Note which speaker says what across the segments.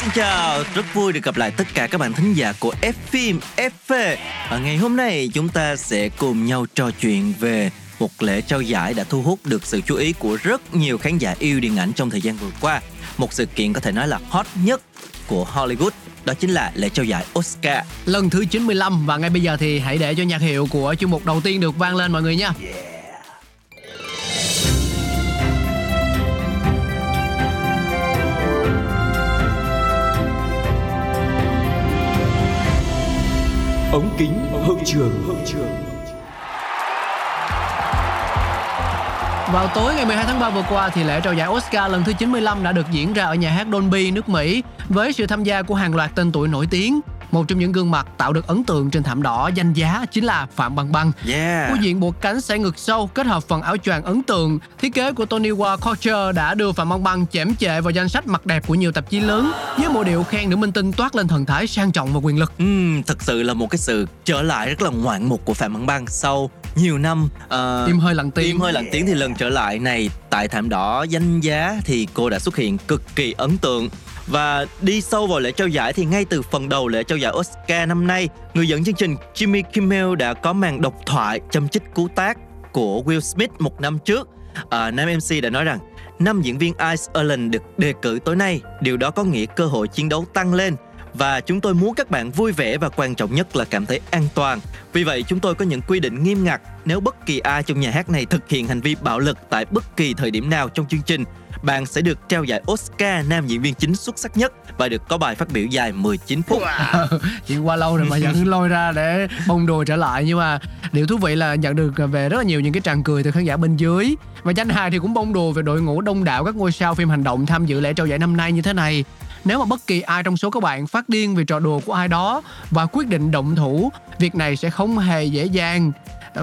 Speaker 1: Xin chào, rất vui được gặp lại tất cả các bạn thính giả của F phim FV Và ngày hôm nay chúng ta sẽ cùng nhau trò chuyện về một lễ trao giải đã thu hút được sự chú ý của rất nhiều khán giả yêu điện ảnh trong thời gian vừa qua. Một sự kiện có thể nói là hot nhất của Hollywood đó chính là lễ trao giải Oscar.
Speaker 2: Lần thứ 95 và ngay bây giờ thì hãy để cho nhạc hiệu của chuyên mục đầu tiên được vang lên mọi người nha.
Speaker 3: Ống kính hậu trường hậu trường
Speaker 2: Vào tối ngày 12 tháng 3 vừa qua thì lễ trao giải Oscar lần thứ 95 đã được diễn ra ở nhà hát Dolby nước Mỹ với sự tham gia của hàng loạt tên tuổi nổi tiếng. Một trong những gương mặt tạo được ấn tượng trên thảm đỏ danh giá chính là Phạm Băng Băng.
Speaker 1: Yeah
Speaker 2: Cô diện buộc cánh sẽ ngực sâu kết hợp phần áo choàng ấn tượng. Thiết kế của Tony Wa Culture đã đưa Phạm Băng Băng chễm chệ vào danh sách mặt đẹp của nhiều tạp chí lớn với một điệu khen nữ minh tinh toát lên thần thái sang trọng và quyền lực.
Speaker 1: Ừm, thật sự là một cái sự trở lại rất là ngoạn mục của Phạm Băng Băng sau nhiều năm uh,
Speaker 2: Im hơi lặng tiếng.
Speaker 1: Im hơi lặng tiếng thì lần trở lại này tại thảm đỏ danh giá thì cô đã xuất hiện cực kỳ ấn tượng và đi sâu vào lễ trao giải thì ngay từ phần đầu lễ trao giải Oscar năm nay, người dẫn chương trình Jimmy Kimmel đã có màn độc thoại châm chích cú tác của Will Smith một năm trước. À, nam MC đã nói rằng năm diễn viên Ice Island được đề cử tối nay, điều đó có nghĩa cơ hội chiến đấu tăng lên và chúng tôi muốn các bạn vui vẻ và quan trọng nhất là cảm thấy an toàn. Vì vậy chúng tôi có những quy định nghiêm ngặt nếu bất kỳ ai trong nhà hát này thực hiện hành vi bạo lực tại bất kỳ thời điểm nào trong chương trình bạn sẽ được trao giải Oscar nam diễn viên chính xuất sắc nhất và được có bài phát biểu dài 19 phút.
Speaker 2: Chuyện qua lâu rồi mà vẫn lôi ra để bông đùa trở lại. Nhưng mà điều thú vị là nhận được về rất là nhiều những cái tràng cười từ khán giả bên dưới. Và danh hài thì cũng bông đùa về đội ngũ đông đảo các ngôi sao phim hành động tham dự lễ trao giải năm nay như thế này. Nếu mà bất kỳ ai trong số các bạn phát điên vì trò đùa của ai đó và quyết định động thủ việc này sẽ không hề dễ dàng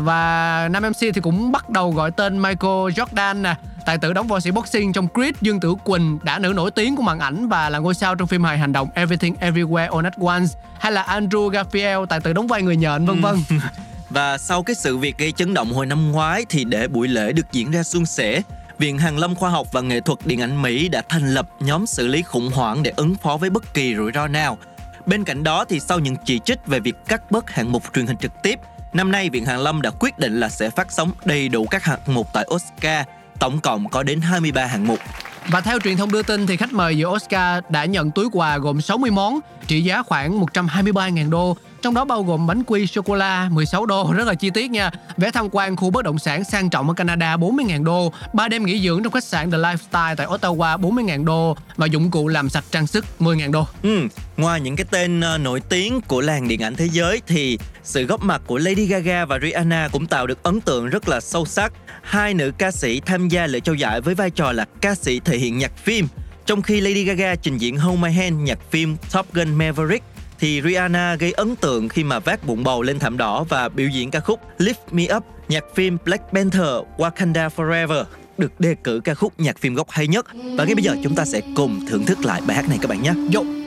Speaker 2: và nam MC thì cũng bắt đầu gọi tên Michael Jordan nè. Tài tử đóng võ sĩ boxing trong Creed Dương Tử Quỳnh đã nữ nổi tiếng của màn ảnh và là ngôi sao trong phim hài hành động Everything Everywhere All at Once hay là Andrew Garfield tài tử đóng vai người nhện vân vân. Ừ.
Speaker 1: Và sau cái sự việc gây chấn động hồi năm ngoái thì để buổi lễ được diễn ra suôn sẻ, Viện Hàn lâm Khoa học và Nghệ thuật Điện ảnh Mỹ đã thành lập nhóm xử lý khủng hoảng để ứng phó với bất kỳ rủi ro nào. Bên cạnh đó thì sau những chỉ trích về việc cắt bớt hạng mục truyền hình trực tiếp, năm nay Viện Hàn lâm đã quyết định là sẽ phát sóng đầy đủ các hạng mục tại Oscar, tổng cộng có đến 23 hạng mục.
Speaker 2: Và theo truyền thông đưa tin thì khách mời dự Oscar đã nhận túi quà gồm 60 món trị giá khoảng 123.000 đô trong đó bao gồm bánh quy sô cô la 16 đô rất là chi tiết nha vé tham quan khu bất động sản sang trọng ở Canada 40.000 đô 3 đêm nghỉ dưỡng trong khách sạn The Lifestyle tại Ottawa 40.000 đô và dụng cụ làm sạch trang sức 10.000 đô
Speaker 1: Ừ, ngoài những cái tên ờ, nổi tiếng của làng điện ảnh thế giới thì sự góp mặt của Lady Gaga và Rihanna cũng tạo được ấn tượng rất là sâu sắc. Hai nữ ca sĩ tham gia lễ trao giải với vai trò là ca sĩ thể hiện nhạc phim. Trong khi Lady Gaga trình diễn Hold My Hand nhạc phim Top Gun Maverick thì Rihanna gây ấn tượng khi mà vác bụng bầu lên thảm đỏ và biểu diễn ca khúc Lift Me Up, nhạc phim Black Panther, Wakanda Forever, được đề cử ca khúc nhạc phim gốc hay nhất và ngay bây giờ chúng ta sẽ cùng thưởng thức lại bài hát này các bạn nhé.
Speaker 2: Yo.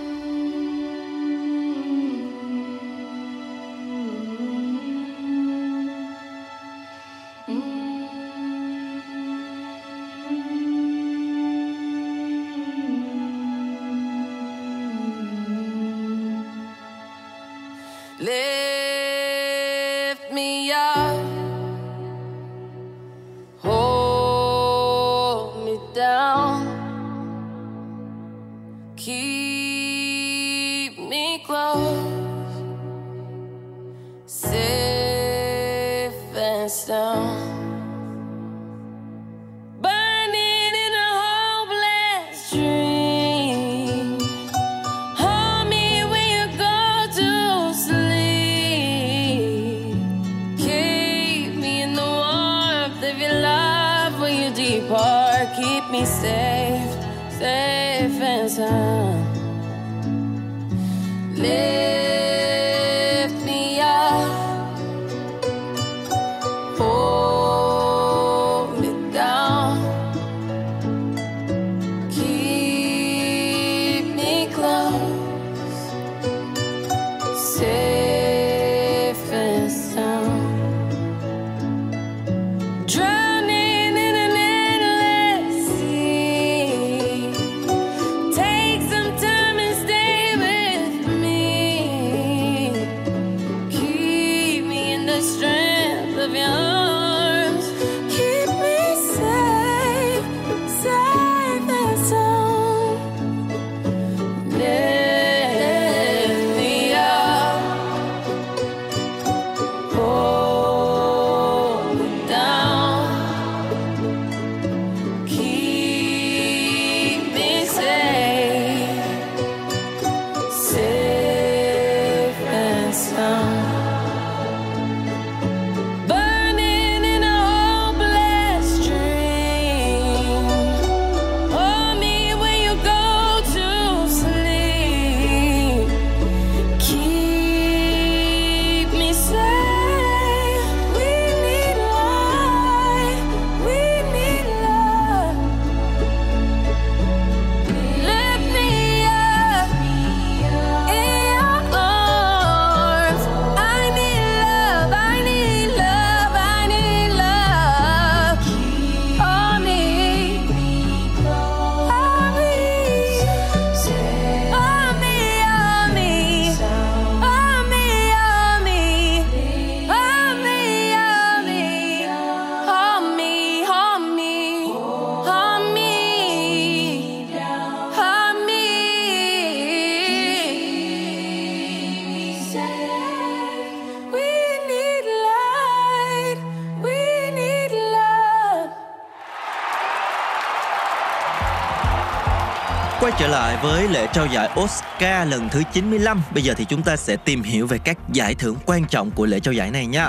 Speaker 1: Quay trở lại với lễ trao giải Oscar lần thứ 95 Bây giờ thì chúng ta sẽ tìm hiểu về các giải thưởng quan trọng của lễ trao giải này nha.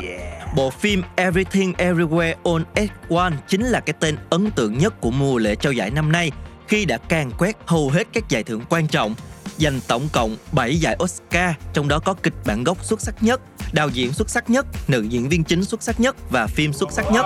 Speaker 1: Bộ phim Everything Everywhere All at Once chính là cái tên ấn tượng nhất của mùa lễ trao giải năm nay Khi đã can quét hầu hết các giải thưởng quan trọng Giành tổng cộng 7 giải Oscar Trong đó có kịch bản gốc xuất sắc nhất Đạo diễn xuất sắc nhất, nữ diễn viên chính xuất sắc nhất và phim xuất sắc nhất.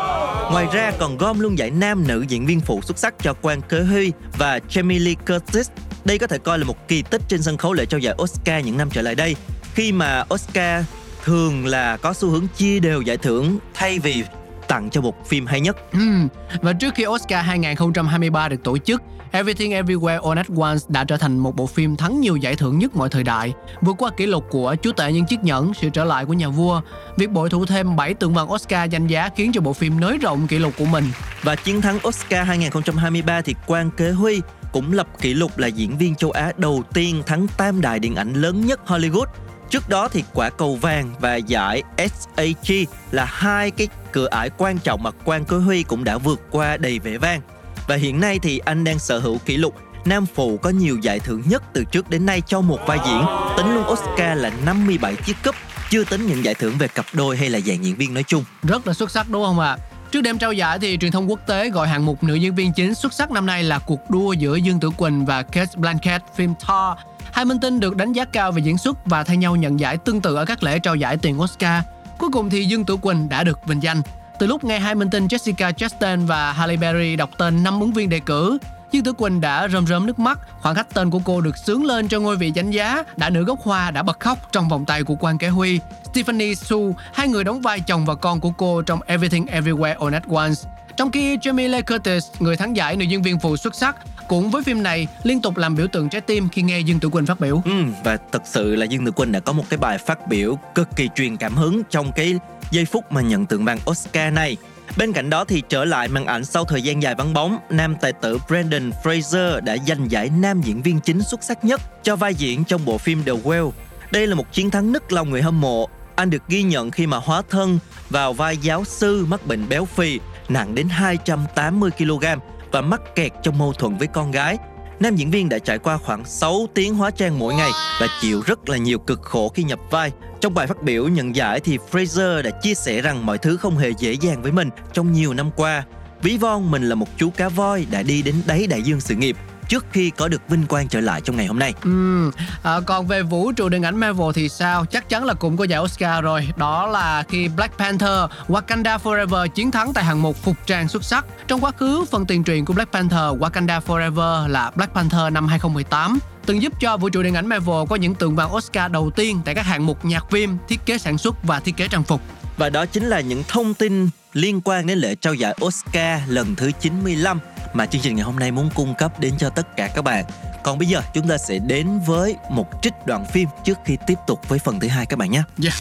Speaker 1: Ngoài ra còn gom luôn giải nam nữ diễn viên phụ xuất sắc cho Quan Kế Huy và Jamie Lee Curtis. Đây có thể coi là một kỳ tích trên sân khấu lễ trao giải Oscar những năm trở lại đây. Khi mà Oscar thường là có xu hướng chia đều giải thưởng thay vì tặng cho một phim hay nhất.
Speaker 2: Ừm, Và trước khi Oscar 2023 được tổ chức, Everything Everywhere All at Once đã trở thành một bộ phim thắng nhiều giải thưởng nhất mọi thời đại, vượt qua kỷ lục của Chúa tể những chiếc nhẫn, sự trở lại của nhà vua. Việc bội thủ thêm 7 tượng vàng Oscar danh giá khiến cho bộ phim nới rộng kỷ lục của mình.
Speaker 1: Và chiến thắng Oscar 2023 thì Quan Kế Huy cũng lập kỷ lục là diễn viên châu Á đầu tiên thắng tam đại điện ảnh lớn nhất Hollywood. Trước đó thì quả cầu vàng và giải SAG là hai cái cửa ải quan trọng mà Quan Kế Huy cũng đã vượt qua đầy vẻ vang. Và hiện nay thì anh đang sở hữu kỷ lục nam phụ có nhiều giải thưởng nhất từ trước đến nay cho một vai diễn, tính luôn Oscar là 57 chiếc cúp, chưa tính những giải thưởng về cặp đôi hay là dàn diễn viên nói chung.
Speaker 2: Rất là xuất sắc đúng không ạ? Trước đêm trao giải thì truyền thông quốc tế gọi hạng mục nữ diễn viên chính xuất sắc năm nay là cuộc đua giữa Dương Tử Quỳnh và Kate Blanchett phim Thor. Hai minh tinh được đánh giá cao về diễn xuất và thay nhau nhận giải tương tự ở các lễ trao giải tiền Oscar. Cuối cùng thì Dương Tử Quỳnh đã được vinh danh. Từ lúc nghe hai minh tinh Jessica Chastain và Halle Berry đọc tên năm ứng viên đề cử, Dương Tử Quỳnh đã rơm rớm nước mắt. Khoảng cách tên của cô được sướng lên cho ngôi vị danh giá. Đã nữ gốc hoa đã bật khóc trong vòng tay của Quan Kế Huy. Stephanie Su, hai người đóng vai chồng và con của cô trong Everything Everywhere All at Once. Trong khi Jamie Lee Curtis, người thắng giải nữ diễn viên phụ xuất sắc, cũng với phim này liên tục làm biểu tượng trái tim khi nghe Dương Tử Quỳnh phát biểu.
Speaker 1: Ừ, và thật sự là Dương Tử Quỳnh đã có một cái bài phát biểu cực kỳ truyền cảm hứng trong cái giây phút mà nhận tượng vàng Oscar này. Bên cạnh đó thì trở lại màn ảnh sau thời gian dài vắng bóng, nam tài tử brandon Fraser đã giành giải nam diễn viên chính xuất sắc nhất cho vai diễn trong bộ phim The Whale. Đây là một chiến thắng nức lòng người hâm mộ. Anh được ghi nhận khi mà hóa thân vào vai giáo sư mắc bệnh béo phì nặng đến 280 kg và mắc kẹt trong mâu thuẫn với con gái. Nam diễn viên đã trải qua khoảng 6 tiếng hóa trang mỗi ngày và chịu rất là nhiều cực khổ khi nhập vai. Trong bài phát biểu nhận giải thì Fraser đã chia sẻ rằng mọi thứ không hề dễ dàng với mình trong nhiều năm qua. ví von mình là một chú cá voi đã đi đến đáy đại dương sự nghiệp trước khi có được vinh quang trở lại trong ngày hôm nay.
Speaker 2: Ừm, à, còn về vũ trụ điện ảnh Marvel thì sao? Chắc chắn là cũng có giải Oscar rồi. Đó là khi Black Panther Wakanda Forever chiến thắng tại hạng mục phục trang xuất sắc. Trong quá khứ, phần tiền truyện của Black Panther Wakanda Forever là Black Panther năm 2018 từng giúp cho vũ trụ điện ảnh Marvel có những tượng vàng Oscar đầu tiên tại các hạng mục nhạc phim, thiết kế sản xuất và thiết kế trang phục.
Speaker 1: Và đó chính là những thông tin liên quan đến lễ trao giải Oscar lần thứ 95 mà chương trình ngày hôm nay muốn cung cấp đến cho tất cả các bạn. Còn bây giờ chúng ta sẽ đến với một trích đoạn phim trước khi tiếp tục với phần thứ hai các bạn nhé.
Speaker 2: Yeah.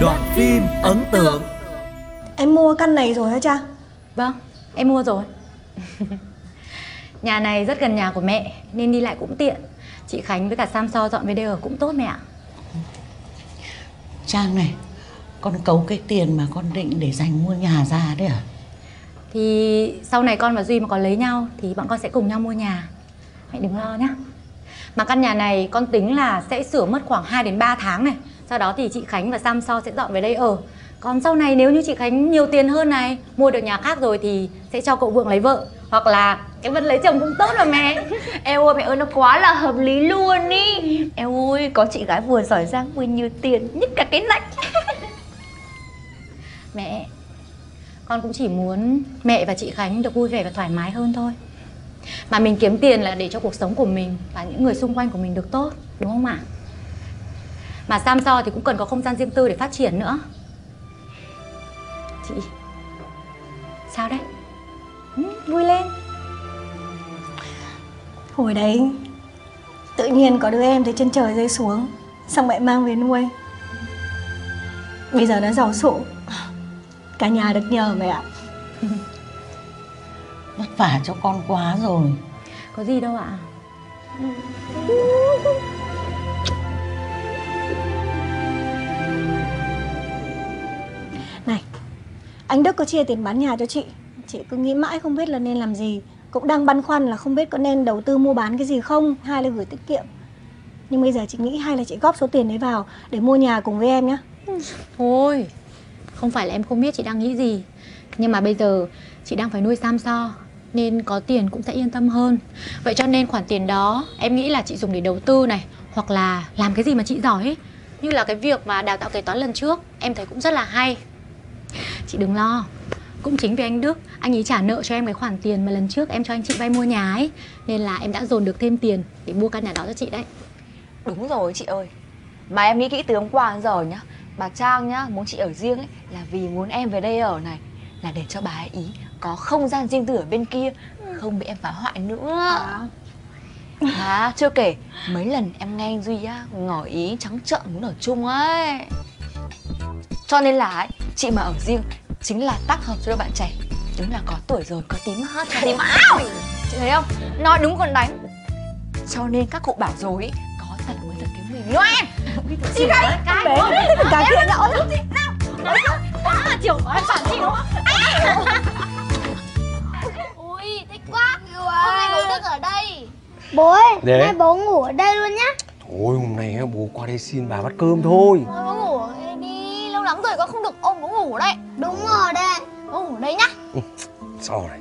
Speaker 1: Đoạn phim ấn tượng
Speaker 4: Em mua căn này rồi hả cha?
Speaker 5: Vâng, em mua rồi Nhà này rất gần nhà của mẹ Nên đi lại cũng tiện. Chị Khánh với cả Sam So dọn về đây ở cũng tốt mẹ ạ.
Speaker 6: Trang này Con cấu cái tiền mà con định để dành mua nhà ra đấy à?
Speaker 5: Thì sau này con và Duy mà có lấy nhau Thì bọn con sẽ cùng nhau mua nhà. Mẹ đừng lo nhá. Mà căn nhà này con tính là sẽ sửa mất khoảng 2 đến 3 tháng này. Sau đó thì chị Khánh và Sam So sẽ dọn về đây ở. Còn sau này nếu như chị Khánh nhiều tiền hơn này Mua được nhà khác rồi thì sẽ cho cậu Vượng lấy vợ. Hoặc là cái Vân lấy chồng cũng tốt mà mẹ.
Speaker 4: Eo ơi mẹ ơi nó quá là hợp lý luôn ý. Eo ơi có chị gái vừa giỏi giang vừa nhiều tiền Nhất cả cái nách
Speaker 5: Mẹ Con cũng chỉ muốn mẹ và chị Khánh được vui vẻ và thoải mái hơn thôi. Mà mình kiếm tiền là để cho cuộc sống của mình Và những người xung quanh của mình được tốt Đúng không ạ? Mà Sam So thì cũng cần có không gian riêng tư để phát triển nữa. Chị Sao đấy? Ừ, vui lên
Speaker 4: Hồi đấy. Tự nhiên có đứa em từ trên trời rơi xuống Xong mẹ mang về nuôi. Bây giờ nó giàu sụ Cả nhà được nhờ mẹ ạ.
Speaker 6: Vất vả cho con quá rồi.
Speaker 5: Có gì đâu ạ.
Speaker 4: Này Anh Đức có chia tiền bán nhà cho chị. Chị cứ nghĩ mãi không biết là nên làm gì cũng đang băn khoăn là không biết có nên đầu tư mua bán cái gì không Hay là gửi tiết kiệm. Nhưng bây giờ chị nghĩ hay là chị góp số tiền đấy vào Để mua nhà cùng với em nhá.
Speaker 5: Thôi, Không phải là em không biết chị đang nghĩ gì. Nhưng mà bây giờ chị đang phải nuôi Sam So, Nên có tiền cũng sẽ yên tâm hơn. Vậy cho nên khoản tiền đó, Em nghĩ là chị dùng để đầu tư này, Hoặc là làm cái gì mà chị giỏi ấy. Như là cái việc mà đào tạo kế toán lần trước, Em thấy cũng rất là hay. Chị đừng lo. Cũng chính vì anh Đức Anh ấy trả nợ cho em cái khoản tiền mà lần trước em cho anh chị vay mua nhà ấy. Nên là em đã dồn được thêm tiền Để mua căn nhà đó cho chị đấy.
Speaker 7: Đúng rồi chị ơi. Mà em nghĩ kỹ từ hôm qua đến giờ nhá Bà Trang nhá muốn chị ở riêng ấy Là vì muốn em về đây ở này Là để cho bà ấy ý có không gian riêng tư ở bên kia Không bị em phá hoại nữa. À. Chưa kể Mấy lần em nghe anh Duy á Ngỏ ý trắng trợn muốn ở chung ấy. Cho nên là ấy, chị mà ở riêng Chính là tác hợp cho đôi bạn trẻ. Đúng là có tuổi rồi có tím hết. Có tím áo. Chị thấy không? Nói đúng còn đánh. Cho nên các cụ bảo rồi ý, Có thật mới thật cái mình. Loe Chị gái cái
Speaker 4: Bé. tất cả kia nhỡ lắm.
Speaker 7: À, chiều em phản chị đúng không
Speaker 8: Ui, thích quá. Hôm nay bố Đức ở đây.
Speaker 4: Bố ơi
Speaker 9: Để.
Speaker 4: nay bố ngủ ở đây luôn nhá.
Speaker 9: Thôi hôm nay bố qua đây xin bà bắt cơm thôi.
Speaker 8: Thôi ngủ đây Đúng rồi đây. Bố ngủ đây nhá.
Speaker 9: Sao này?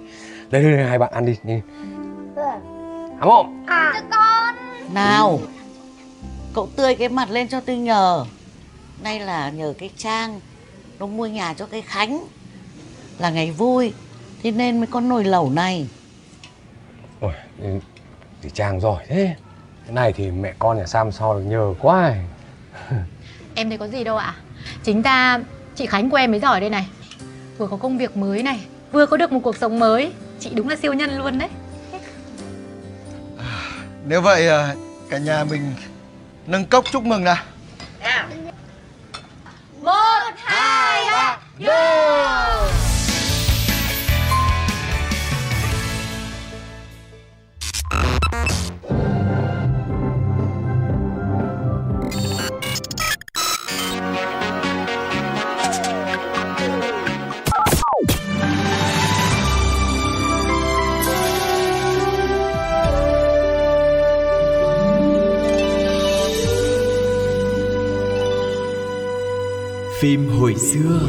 Speaker 9: Đây đây, đây hai bạn ăn đi đi Hám không?
Speaker 8: Cho con.
Speaker 6: Nào Cậu tươi cái mặt lên cho tôi nhờ. Nay là nhờ cái Trang Nó mua nhà cho cái Khánh. Là ngày vui Thế nên mới có nồi lẩu này.
Speaker 9: Ôi, thì- thì Trang giỏi thế. Cái này thì mẹ con nhà Sam so được nhờ quá.
Speaker 5: Em thấy có gì đâu ạ. Chính ra chị Khánh của em mới giỏi đây này. Vừa có công việc mới này Vừa có được một cuộc sống mới. Chị đúng là siêu nhân luôn đấy.
Speaker 10: Nếu vậy à, cả nhà mình nâng cốc chúc mừng nào.
Speaker 8: Một, hai, ba
Speaker 3: phim hồi xưa.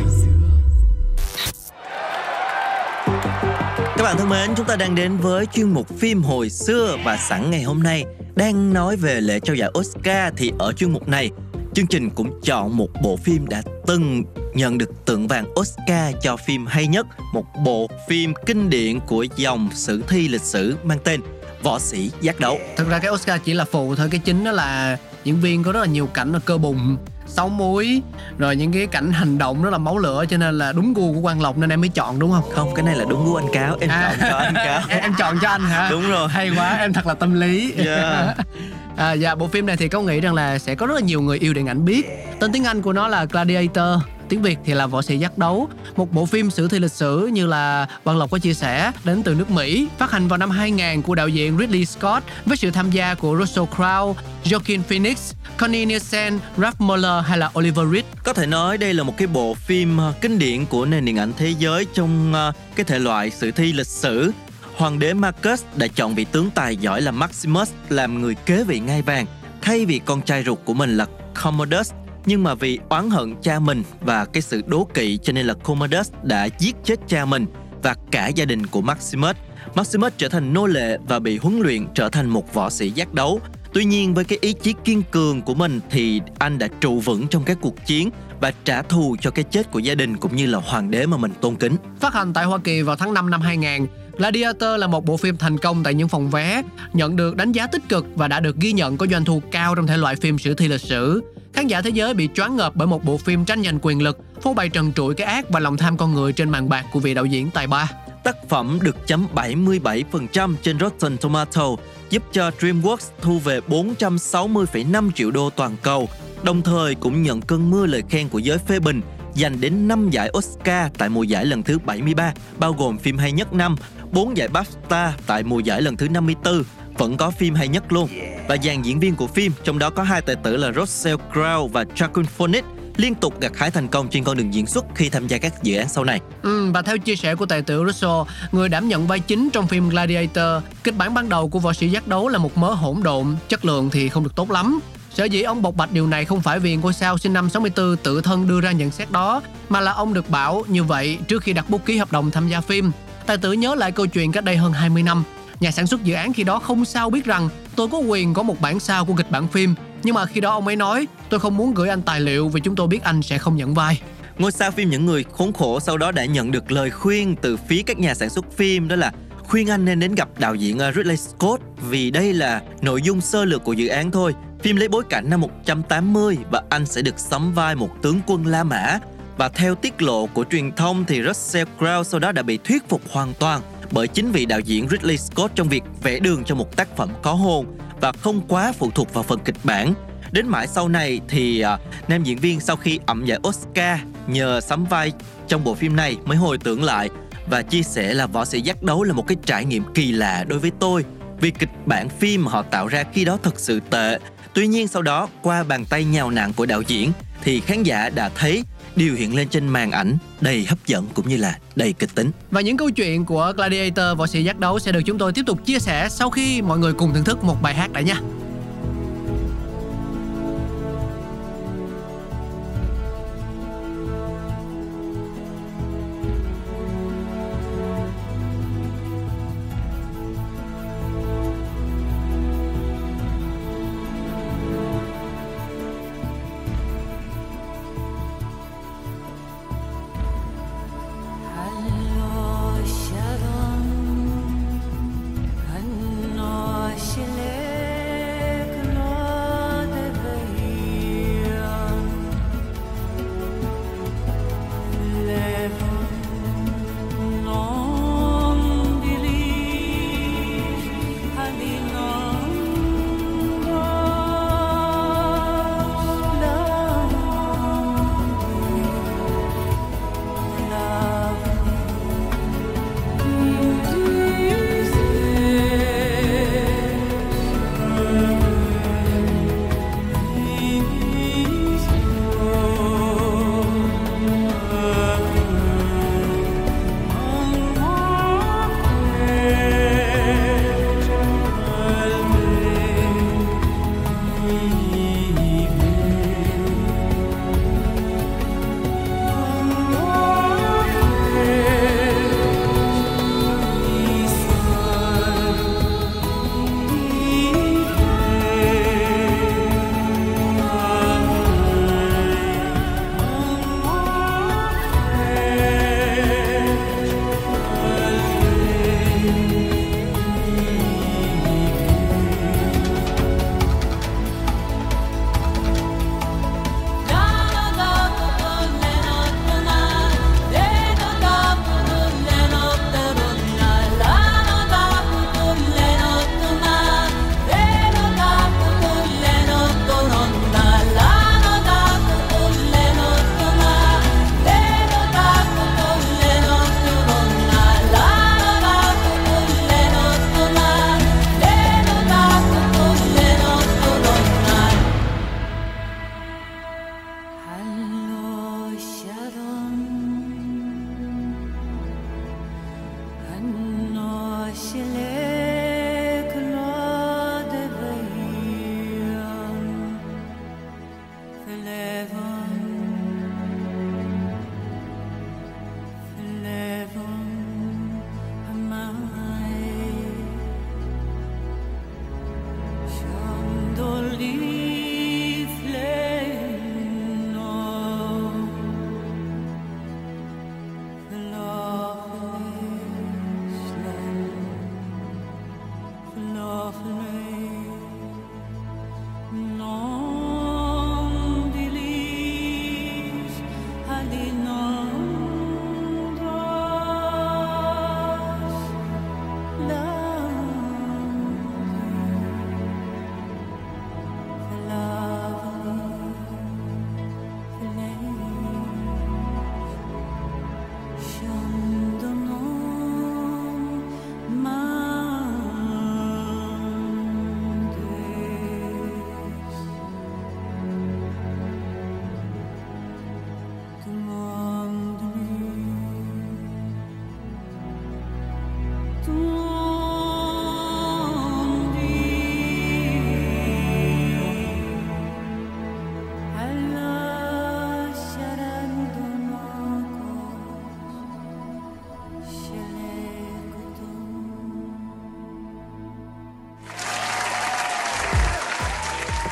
Speaker 1: Các bạn thân mến, chúng ta đang đến với chuyên mục phim hồi xưa và sẵn ngày hôm nay đang nói về lễ trao giải Oscar. Thì ở chuyên mục này chương trình cũng chọn một bộ phim đã từng nhận được tượng vàng Oscar cho phim hay nhất, một bộ phim kinh điển của dòng sử thi lịch sử mang tên Võ sĩ giác đấu.
Speaker 2: thực ra cái Oscar chỉ là phụ thôi cái chính đó là diễn viên có rất là nhiều cảnh là cơ bụng sáu múi rồi những cái cảnh hành động rất là máu lửa cho nên là đúng gu của Quang Lộc nên em mới chọn đúng không
Speaker 1: Không, cái này là đúng gu anh Cáo, em
Speaker 2: À.
Speaker 1: chọn cho anh Cáo.
Speaker 2: em, em chọn cho anh hả
Speaker 1: Đúng rồi.
Speaker 2: hay quá em thật là tâm lý
Speaker 1: Yeah.
Speaker 2: à, dạ bộ phim này thì có nghĩ rằng là sẽ có rất là nhiều người yêu điện ảnh biết tên tiếng Anh của nó là Gladiator tiếng Việt thì là võ sĩ giác đấu một bộ phim sử thi lịch sử như là Văn Lộc có chia sẻ đến từ nước Mỹ phát hành vào năm 2000 của đạo diễn Ridley Scott với sự tham gia của Russell Crowe, Joaquin Phoenix, Connie Nielsen, Ralph Moller hay là Oliver Reed
Speaker 1: Có thể nói đây là một cái bộ phim ờ, kinh điển của nền điện ảnh thế giới trong ờ, cái thể loại sử thi lịch sử. Hoàng đế Marcus đã chọn vị tướng tài giỏi là Maximus làm người kế vị ngai vàng thay vì con trai ruột của mình là Commodus. Nhưng mà vì oán hận cha mình và cái sự đố kỵ cho nên là Commodus đã giết chết cha mình và cả gia đình của Maximus. Maximus trở thành nô lệ và bị huấn luyện trở thành một võ sĩ giác đấu. Tuy nhiên với cái ý chí kiên cường của mình thì anh đã trụ vững trong các cuộc chiến và trả thù cho cái chết của gia đình cũng như là hoàng đế mà mình tôn kính.
Speaker 2: Phát hành tại Hoa Kỳ vào tháng 5 năm 2000, Gladiator là một bộ phim thành công tại những phòng vé, nhận được đánh giá tích cực và đã được ghi nhận có doanh thu cao trong thể loại phim sử thi lịch sử. Khán giả thế giới bị choáng ngợp bởi một bộ phim tranh giành quyền lực, phô bày trần trụi cái ác và lòng tham con người trên màn bạc của vị đạo diễn tài ba.
Speaker 1: Tác phẩm được chấm 77% trên Rotten Tomato, giúp cho DreamWorks thu về 460,5 triệu đô toàn cầu, đồng thời cũng nhận cơn mưa lời khen của giới phê bình, giành đến 5 giải Oscar tại mùa giải lần thứ 73, bao gồm phim hay nhất năm, 4 giải BAFTA tại mùa giải lần thứ 54, vẫn có phim hay nhất luôn. Và dàn diễn viên của phim, trong đó có hai tài tử là Russell Crowe và Joaquin Phoenix, liên tục gặt hái thành công trên con đường diễn xuất khi tham gia các dự án sau này.
Speaker 2: Ừ, và theo chia sẻ của tài tử Russo, người đảm nhận vai chính trong phim Gladiator, kịch bản ban đầu của võ sĩ giác đấu là một mớ hỗn độn, chất lượng thì không được tốt lắm. Sở dĩ ông bộc bạch điều này không phải vì ngôi sao sinh năm 64 tự thân đưa ra nhận xét đó, mà là ông được bảo như vậy trước khi đặt bút ký hợp đồng tham gia phim. Tài tử nhớ lại câu chuyện cách đây hơn 20 năm. Nhà sản xuất dự án khi đó không sao biết rằng tôi có quyền có một bản sao của kịch bản phim. Nhưng mà khi đó ông ấy nói, tôi không muốn gửi anh tài liệu vì chúng tôi biết anh sẽ không nhận vai.
Speaker 1: Ngôi sao phim Những Người Khốn Khổ sau đó đã nhận được lời khuyên từ phía các nhà sản xuất phim, đó là khuyên anh nên đến gặp đạo diễn ờ, Ridley Scott vì đây là nội dung sơ lược của dự án thôi. Phim lấy bối cảnh năm 180 và anh sẽ được sắm vai một tướng quân La Mã. Và theo tiết lộ của truyền thông thì Russell Crowe sau đó đã bị thuyết phục hoàn toàn bởi chính vị đạo diễn Ridley Scott trong việc vẽ đường cho một tác phẩm có hồn và không quá phụ thuộc vào phần kịch bản. Đến mãi sau này thì à, nam diễn viên sau khi ẩm giải Oscar nhờ sắm vai trong bộ phim này mới hồi tưởng lại và chia sẻ là võ sĩ giác đấu là một cái trải nghiệm kỳ lạ đối với tôi vì kịch bản phim mà họ tạo ra khi đó thật sự tệ. Tuy nhiên sau đó qua bàn tay nhào nặng của đạo diễn thì khán giả đã thấy điều hiện lên trên màn ảnh đầy hấp dẫn cũng như là đầy kịch tính.
Speaker 2: Và những câu chuyện của Gladiator, võ sĩ giác đấu sẽ được chúng tôi tiếp tục chia sẻ sau khi mọi người cùng thưởng thức một bài hát đã nha.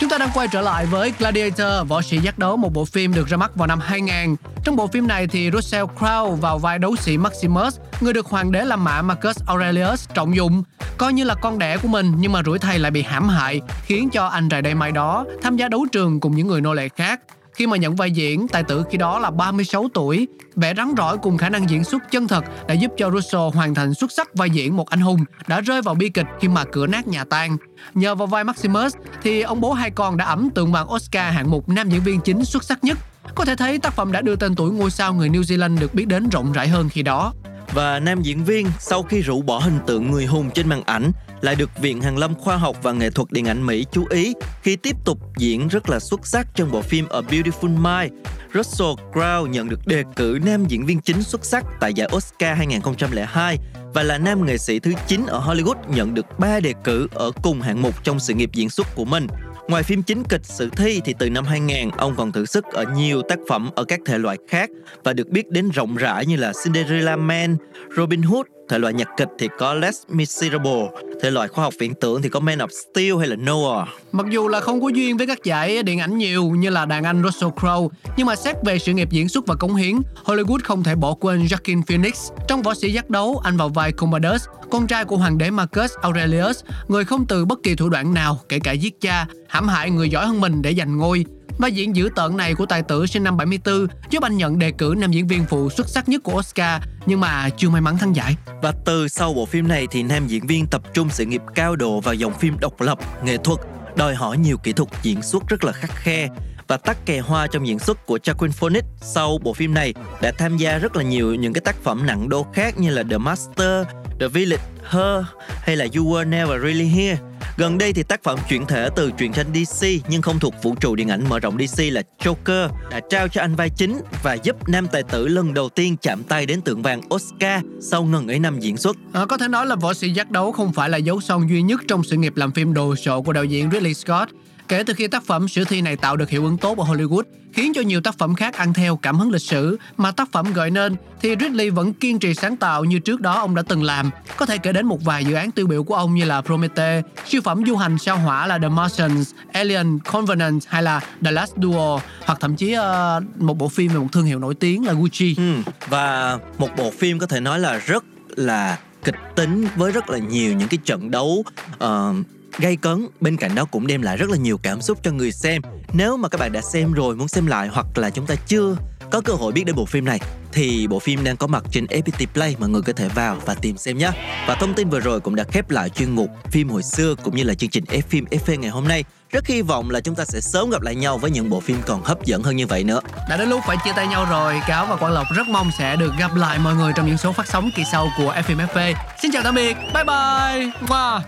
Speaker 2: Chúng ta đang quay trở lại với Gladiator, võ sĩ giác đấu, một bộ phim được ra mắt vào năm 2000. Trong bộ phim này thì Russell Crowe vào vai đấu sĩ Maximus, người được hoàng đế La Mã Marcus Aurelius trọng dụng, coi như là con đẻ của mình nhưng mà rủi thay lại bị hãm hại, khiến cho anh rày đây mai đó tham gia đấu trường cùng những người nô lệ khác. Khi mà nhận vai diễn, tài tử khi đó là 36 tuổi, vẻ rắn rỏi cùng khả năng diễn xuất chân thật đã giúp cho Russo hoàn thành xuất sắc vai diễn một anh hùng đã rơi vào bi kịch khi mà cửa nát nhà tan. Nhờ vào vai Maximus thì ông bố hai con đã ẩm tượng vàng Oscar hạng mục nam diễn viên chính xuất sắc nhất. Có thể thấy tác phẩm đã đưa tên tuổi ngôi sao người New Zealand được biết đến rộng rãi hơn khi đó.
Speaker 1: Và nam diễn viên, sau khi rũ bỏ hình tượng người hùng trên màn ảnh, lại được Viện Hàn lâm Khoa học và Nghệ thuật Điện ảnh Mỹ chú ý khi tiếp tục diễn rất là xuất sắc trong bộ phim A Beautiful Mind. Russell Crowe nhận được đề cử nam diễn viên chính xuất sắc tại giải Oscar 2002 và là nam nghệ sĩ thứ 9 ở Hollywood nhận được 3 đề cử ở cùng hạng mục trong sự nghiệp diễn xuất của mình. Ngoài phim chính kịch sử thi thì từ năm 2000 ông còn thử sức ở nhiều tác phẩm ở các thể loại khác và được biết đến rộng rãi như là Cinderella Man, Robin Hood, thể loại nhạc kịch thì có Les Miserables, thể loại khoa học viễn tưởng thì có Man of Steel hay là Noah.
Speaker 2: Mặc dù là không có duyên với các giải điện ảnh nhiều như là đàn anh Russell Crowe, nhưng mà xét về sự nghiệp diễn xuất và cống hiến, Hollywood không thể bỏ quên Joaquin Phoenix. Trong võ sĩ giác đấu, anh vào vai Commodus, con trai của hoàng đế Marcus Aurelius, người không từ bất kỳ thủ đoạn nào, kể cả giết cha, hãm hại người giỏi hơn mình để giành ngôi. Vai diễn dữ tợn này của tài tử sinh năm 74 giúp anh nhận đề cử nam diễn viên phụ xuất sắc nhất của Oscar nhưng mà chưa may mắn thắng giải.
Speaker 1: Và từ sau bộ phim này thì nam diễn viên tập trung sự nghiệp cao độ vào dòng phim độc lập, nghệ thuật, đòi hỏi nhiều kỹ thuật diễn xuất rất là khắc khe và tắc kè hoa trong diễn xuất của Joaquin Phoenix sau bộ phim này đã tham gia rất là nhiều những cái tác phẩm nặng đô khác như là The Master, The Village, Her hay là You Were Never Really Here. Gần đây thì tác phẩm chuyển thể từ truyện tranh DC nhưng không thuộc vũ trụ điện ảnh mở rộng DC là Joker đã trao cho anh vai chính và giúp nam tài tử lần đầu tiên chạm tay đến tượng vàng Oscar sau ngần ấy năm diễn xuất.
Speaker 2: À, có thể nói là võ sĩ giác đấu không phải là dấu son duy nhất trong sự nghiệp làm phim đồ sộ của đạo diễn Ridley Scott. Kể từ khi tác phẩm sử thi này tạo được hiệu ứng tốt ở Hollywood, khiến cho nhiều tác phẩm khác ăn theo cảm hứng lịch sử mà tác phẩm gợi nên, thì Ridley vẫn kiên trì sáng tạo như trước đó ông đã từng làm. Có thể kể đến một vài dự án tiêu biểu của ông như là Prometheus, siêu phẩm du hành sao hỏa là The Martians, Alien, Covenant hay là The Last Duel, hoặc thậm chí uh, một bộ phim về một thương hiệu nổi tiếng là Gucci.
Speaker 1: Ừ. Và một bộ phim có thể nói là rất là kịch tính với rất là nhiều những cái trận đấu uh, gây cấn bên cạnh đó cũng đem lại rất là nhiều cảm xúc cho người xem nếu mà các bạn đã xem rồi muốn xem lại hoặc là chúng ta chưa có cơ hội biết đến bộ phim này thì bộ phim đang có mặt trên FPT Play mọi người có thể vào và tìm xem nhé. Và thông tin vừa rồi cũng đã khép lại chuyên mục phim hồi xưa cũng như là chương trình F phim FV ngày hôm nay. Rất hy vọng là chúng ta sẽ sớm gặp lại nhau với những bộ phim còn hấp dẫn hơn như vậy nữa.
Speaker 2: Đã đến lúc phải chia tay nhau rồi, Cáo và Quang Lộc rất mong sẽ được gặp lại mọi người trong những số phát sóng kỳ sau của FMFV. Xin chào tạm biệt, bye bye. Wow.